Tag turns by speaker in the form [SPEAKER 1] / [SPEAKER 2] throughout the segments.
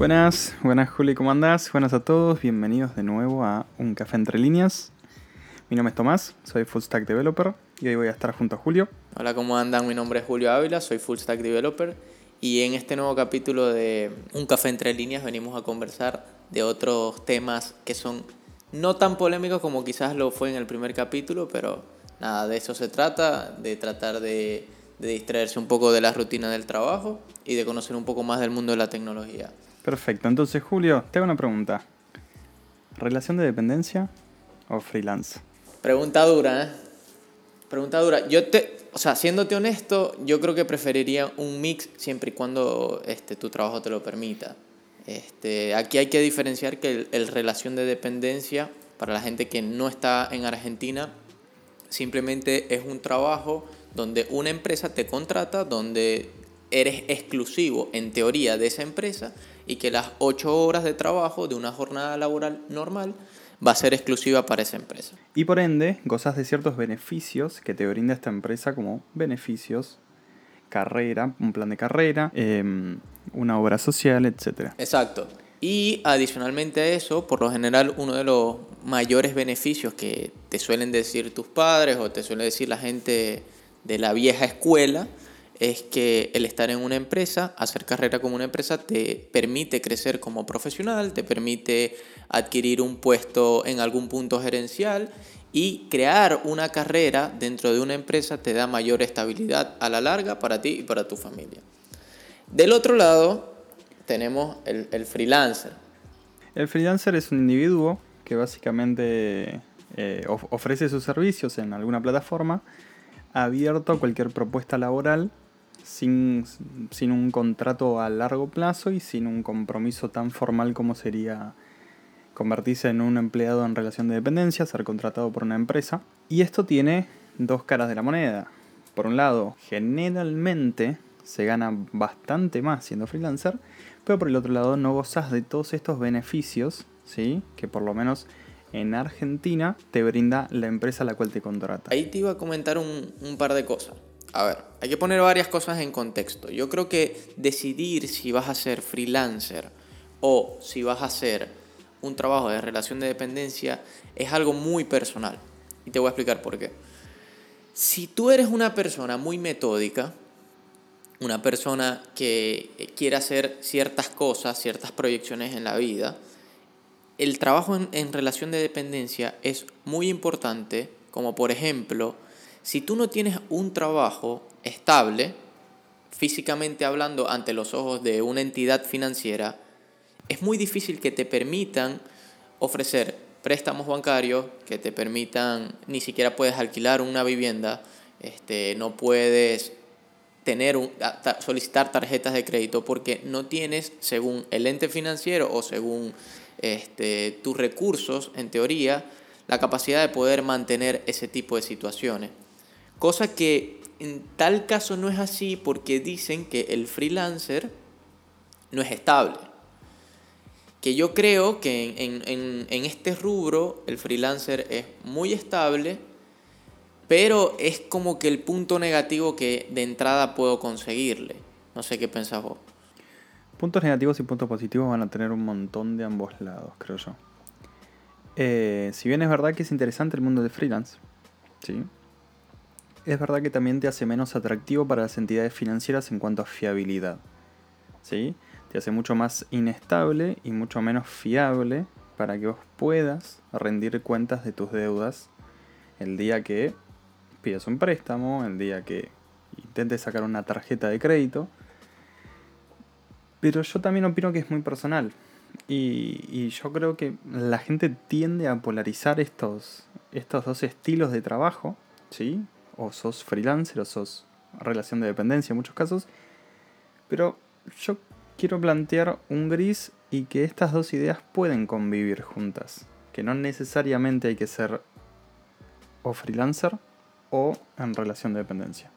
[SPEAKER 1] Buenas, buenas Juli, ¿cómo andás? Buenas a todos, bienvenidos de nuevo a Un Café Entre Líneas. Mi nombre es Tomás, soy Full Stack Developer y hoy voy a estar junto a Julio.
[SPEAKER 2] Hola, ¿cómo andan? Mi nombre es Julio Ávila, soy Full Stack Developer y en este nuevo capítulo de Un Café Entre Líneas venimos a conversar de otros temas que son no tan polémicos como quizás lo fue en el primer capítulo, pero nada, de eso se trata, de tratar de, de distraerse un poco de la rutina del trabajo y de conocer un poco más del mundo de la tecnología.
[SPEAKER 1] Perfecto, entonces Julio, te hago una pregunta. ¿Relación de dependencia o freelance?
[SPEAKER 2] Pregunta dura, ¿eh? Pregunta dura. Yo te, o sea, siéndote honesto, yo creo que preferiría un mix siempre y cuando este, tu trabajo te lo permita. Este, aquí hay que diferenciar que el, el relación de dependencia, para la gente que no está en Argentina, simplemente es un trabajo donde una empresa te contrata, donde eres exclusivo en teoría de esa empresa y que las ocho horas de trabajo de una jornada laboral normal va a ser exclusiva para esa empresa.
[SPEAKER 1] Y por ende, gozas de ciertos beneficios que te brinda esta empresa como beneficios, carrera, un plan de carrera, eh, una obra social, etc.
[SPEAKER 2] Exacto. Y adicionalmente a eso, por lo general, uno de los mayores beneficios que te suelen decir tus padres o te suele decir la gente de la vieja escuela es que el estar en una empresa, hacer carrera como una empresa, te permite crecer como profesional, te permite adquirir un puesto en algún punto gerencial y crear una carrera dentro de una empresa te da mayor estabilidad a la larga para ti y para tu familia. Del otro lado, tenemos el, el freelancer.
[SPEAKER 1] El freelancer es un individuo que básicamente eh, of ofrece sus servicios en alguna plataforma abierto a cualquier propuesta laboral sin, sin, un contrato a largo plazo y sin un compromiso tan formal como sería convertirse en un empleado en relación de dependencia, ser contratado por una empresa. Y esto tiene dos caras de la moneda. Por un lado, generalmente se gana bastante más siendo freelancer, pero por el otro lado no gozas de todos estos beneficios, ¿sí? que por lo menos en Argentina te brinda la empresa a la cual te contrata.
[SPEAKER 2] Ahí te iba a comentar un, un par de cosas. A ver, hay que poner varias cosas en contexto. Yo creo que decidir si vas a ser freelancer o si vas a hacer un trabajo de relación de dependencia es algo muy personal. Y te voy a explicar por qué. Si tú eres una persona muy metódica, una persona que quiere hacer ciertas cosas, ciertas proyecciones en la vida, el trabajo en, relación de dependencia es muy importante, como por ejemplo, si tú no tienes un trabajo estable, físicamente hablando ante los ojos de una entidad financiera, es muy difícil que te permitan ofrecer préstamos bancarios, que te permitan, ni siquiera puedes alquilar una vivienda, este, no puedes tener un, solicitar tarjetas de crédito porque no tienes, según el ente financiero o según este, tus recursos, en teoría, la capacidad de poder mantener ese tipo de situaciones. Cosa que en tal caso no es así porque dicen que el freelancer no es estable. Que yo creo que en, en, en este rubro el freelancer es muy estable, pero es como que el punto negativo que de entrada puedo conseguirle. No sé qué pensás vos.
[SPEAKER 1] Puntos negativos y puntos positivos van a tener un montón de ambos lados, creo yo. Eh, si bien es verdad que es interesante el mundo de freelance, ¿sí? Es verdad que también te hace menos atractivo para las entidades financieras en cuanto a fiabilidad. ¿sí? Te hace mucho más inestable y mucho menos fiable para que vos puedas rendir cuentas de tus deudas el día que pidas un préstamo, el día que intentes sacar una tarjeta de crédito. Pero yo también opino que es muy personal. Y, y, yo creo que la gente tiende a polarizar estos, estos dos estilos de trabajo, ¿sí? O sos freelancer o sos relación de dependencia en muchos casos. Pero yo quiero plantear un gris y que estas dos ideas pueden convivir juntas. Que no necesariamente hay que ser o freelancer o en relación de dependencia.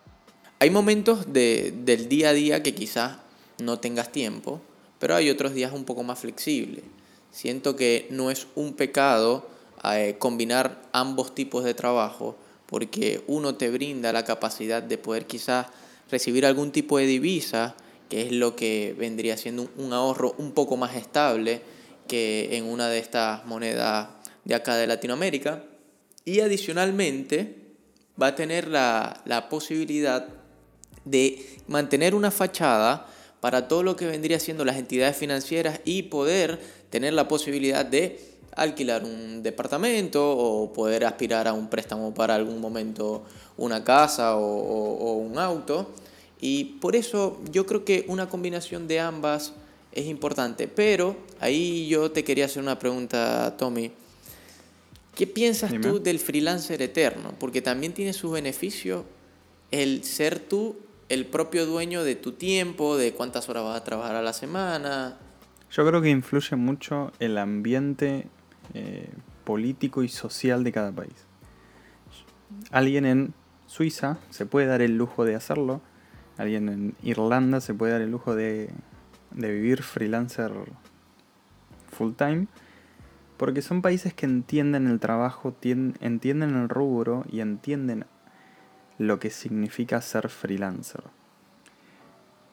[SPEAKER 2] Hay momentos de, del día a día que quizás no tengas tiempo, pero hay otros días un poco más flexibles. Siento que no es un pecado eh, combinar ambos tipos de trabajo porque uno te brinda la capacidad de poder quizás recibir algún tipo de divisa que es lo que vendría siendo un ahorro un poco más estable que en una de estas monedas de acá de Latinoamérica. Y adicionalmente va a tener la, la posibilidad de mantener una fachada para todo lo que vendría siendo las entidades financieras y poder tener la posibilidad de alquilar un departamento o poder aspirar a un préstamo para algún momento una casa o, un auto. Y por eso yo creo que una combinación de ambas es importante. Pero ahí yo te quería hacer una pregunta, Tommy. ¿Qué piensas tú del freelancer eterno? Porque también tiene su beneficio el ser tú el propio dueño de tu tiempo, de cuántas horas vas a trabajar a la semana.
[SPEAKER 1] Yo creo que influye mucho el ambiente eh, político y social de cada país. Alguien en Suiza se puede dar el lujo de hacerlo, alguien en Irlanda se puede dar el lujo de, de vivir freelancer full time, porque son países que entienden el trabajo, entienden el rubro y entienden lo que significa ser freelancer.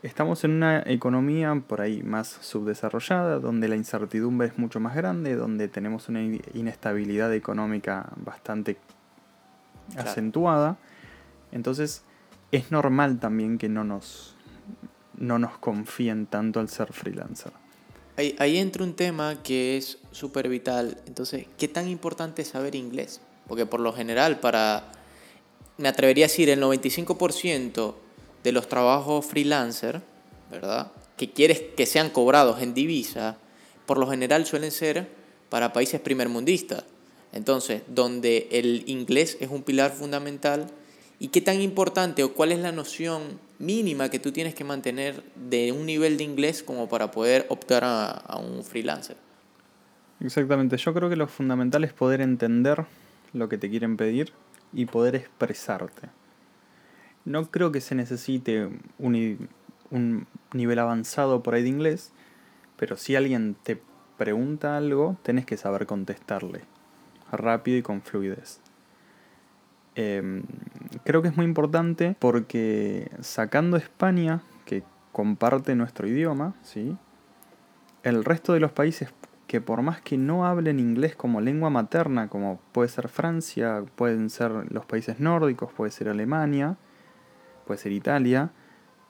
[SPEAKER 1] Estamos en una economía por ahí más subdesarrollada, donde la incertidumbre es mucho más grande, donde tenemos una inestabilidad económica bastante acentuada. Entonces es normal también que no nos, no nos confíen tanto al ser freelancer.
[SPEAKER 2] Ahí, ahí entra un tema que es súper vital. Entonces, ¿qué tan importante es saber inglés? Porque por lo general para me atrevería a decir, el 95% de los trabajos freelancer, ¿verdad? Que quieres que sean cobrados en divisa, por lo general suelen ser para países primermundistas. Entonces, donde el inglés es un pilar fundamental, ¿y qué tan importante o cuál es la noción mínima que tú tienes que mantener de un nivel de inglés como para poder optar a, a un freelancer?
[SPEAKER 1] Exactamente, yo creo que lo fundamental es poder entender lo que te quieren pedir y poder expresarte. No creo que se necesite un, un nivel avanzado por ahí de inglés, pero si alguien te pregunta algo, tenés que saber contestarle rápido y con fluidez. Em, creo que es muy importante porque sacando España, que comparte nuestro idioma, ¿sí? el resto de los países que por más que no hablen inglés como lengua materna, como puede ser Francia, pueden ser los países nórdicos, puede ser Alemania, puede ser Italia,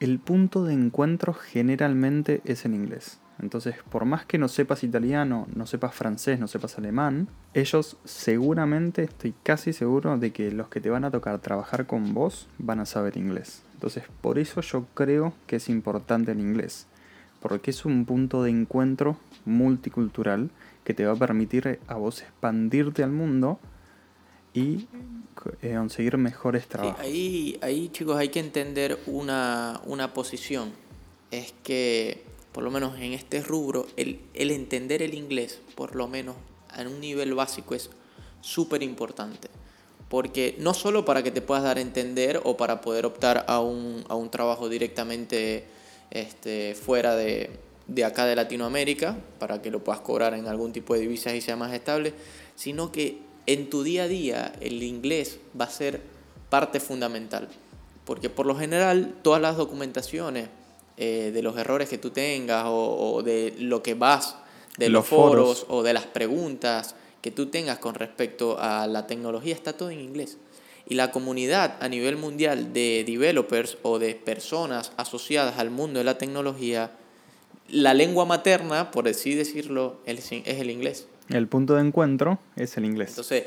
[SPEAKER 1] el punto de encuentro generalmente es en inglés. Entonces, por más que no sepas italiano, no sepas francés, no sepas alemán, ellos seguramente, estoy casi seguro de que los que te van a tocar trabajar con vos van a saber inglés. Entonces, por eso yo creo que es importante el inglés porque es un punto de encuentro multicultural que te va a permitir a vos expandirte al mundo y eh, conseguir mejores trabajos.
[SPEAKER 2] ahí, ahí, chicos, hay que entender una, posición. Es que, por lo menos en este rubro, el, el entender el inglés, por lo menos en un nivel básico, es súper importante. Porque no solo para que te puedas dar a entender o para poder optar a un, a un trabajo directamente este, fuera de, acá de Latinoamérica, para que lo puedas cobrar en algún tipo de divisas y sea más estable, sino que en tu día a día el inglés va a ser parte fundamental. Porque por lo general todas las documentaciones eh, de los errores que tú tengas o, de lo que vas, de los, foros o de las preguntas que tú tengas con respecto a la tecnología, está todo en inglés y la comunidad a nivel mundial de developers o de personas asociadas al mundo de la tecnología, la lengua materna, por así decirlo, es el inglés.
[SPEAKER 1] El punto de encuentro es el inglés.
[SPEAKER 2] Entonces,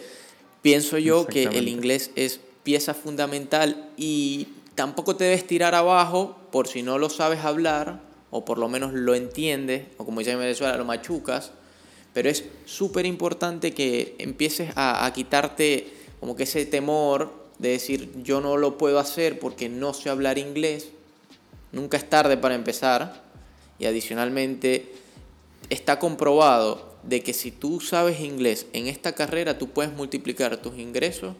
[SPEAKER 2] pienso yo que el inglés es pieza fundamental y tampoco te debes tirar abajo por si no lo sabes hablar o por lo menos lo entiendes, o como dicen en Venezuela, lo machucas, pero es súper importante que empieces a, a quitarte como que ese temor de decir yo no lo puedo hacer porque no sé hablar inglés, nunca es tarde para empezar. Y adicionalmente está comprobado de que si tú sabes inglés en esta carrera tú puedes multiplicar tus ingresos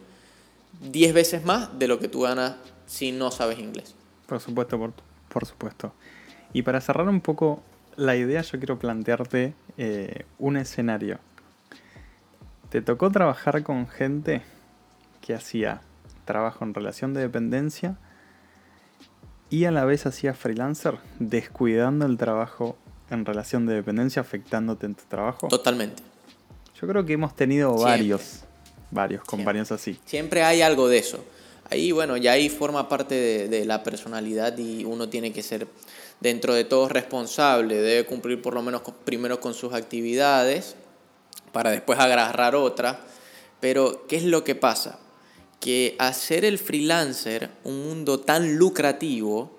[SPEAKER 2] 10 veces más de lo que tú ganas si no sabes inglés.
[SPEAKER 1] Por supuesto, por, por supuesto. Y para cerrar un poco la idea, yo quiero plantearte eh, un escenario. ¿Te tocó trabajar con gente que hacía trabajo en relación de dependencia y a la vez hacías freelancer, descuidando el trabajo en relación de dependencia, afectándote en tu trabajo?
[SPEAKER 2] Totalmente.
[SPEAKER 1] Yo creo que hemos tenido varios, varios compañeros así.
[SPEAKER 2] Siempre hay algo de eso. Ahí, bueno, ya ahí forma parte de, de, la personalidad y uno tiene que ser, dentro de todo, responsable. Debe cumplir por lo menos primero con sus actividades para después agarrar otra. Pero, ¿qué es lo que pasa? Que hacer el freelancer un mundo tan lucrativo,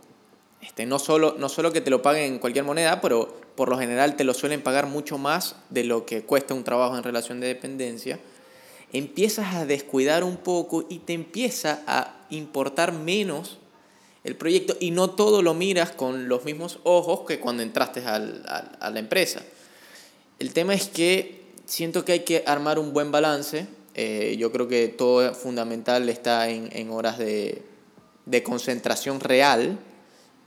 [SPEAKER 2] este, no, solo, no solo que te lo paguen en cualquier moneda, pero por lo general te lo suelen pagar mucho más de lo que cuesta un trabajo en relación de dependencia, empiezas a descuidar un poco y te empieza a importar menos el proyecto y no todo lo miras con los mismos ojos que cuando entraste al, a la empresa. El tema es que siento que hay que armar un buen balance. Eh, yo creo que todo fundamental está en, en horas de, de concentración real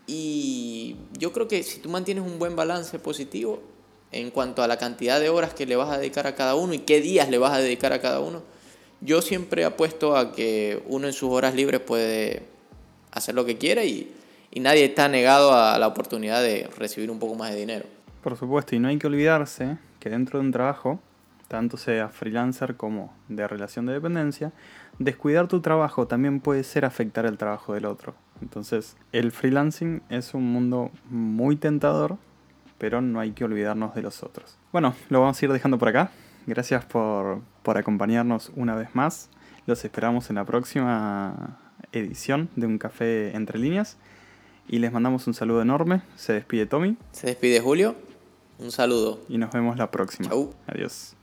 [SPEAKER 2] y yo creo que si tú mantienes un buen balance positivo en cuanto a la cantidad de horas que le vas a dedicar a cada uno y qué días le vas a dedicar a cada uno, yo siempre apuesto a que uno en sus horas libres puede hacer lo que quiera y, y nadie está negado a la oportunidad de recibir un poco más de dinero.
[SPEAKER 1] Por supuesto, y no hay que olvidarse que dentro de un trabajo, tanto sea freelancer como de relación de dependencia, descuidar tu trabajo también puede ser afectar el trabajo del otro. Entonces, el freelancing es un mundo muy tentador, pero no hay que olvidarnos de los otros. Bueno, lo vamos a ir dejando por acá. Gracias por, por acompañarnos una vez más. Los esperamos en la próxima edición de Un Café Entre Líneas. Y les mandamos un saludo enorme. Se despide Tommy.
[SPEAKER 2] Se despide Julio. Un saludo.
[SPEAKER 1] Y nos vemos la próxima.
[SPEAKER 2] Chau.
[SPEAKER 1] Adiós.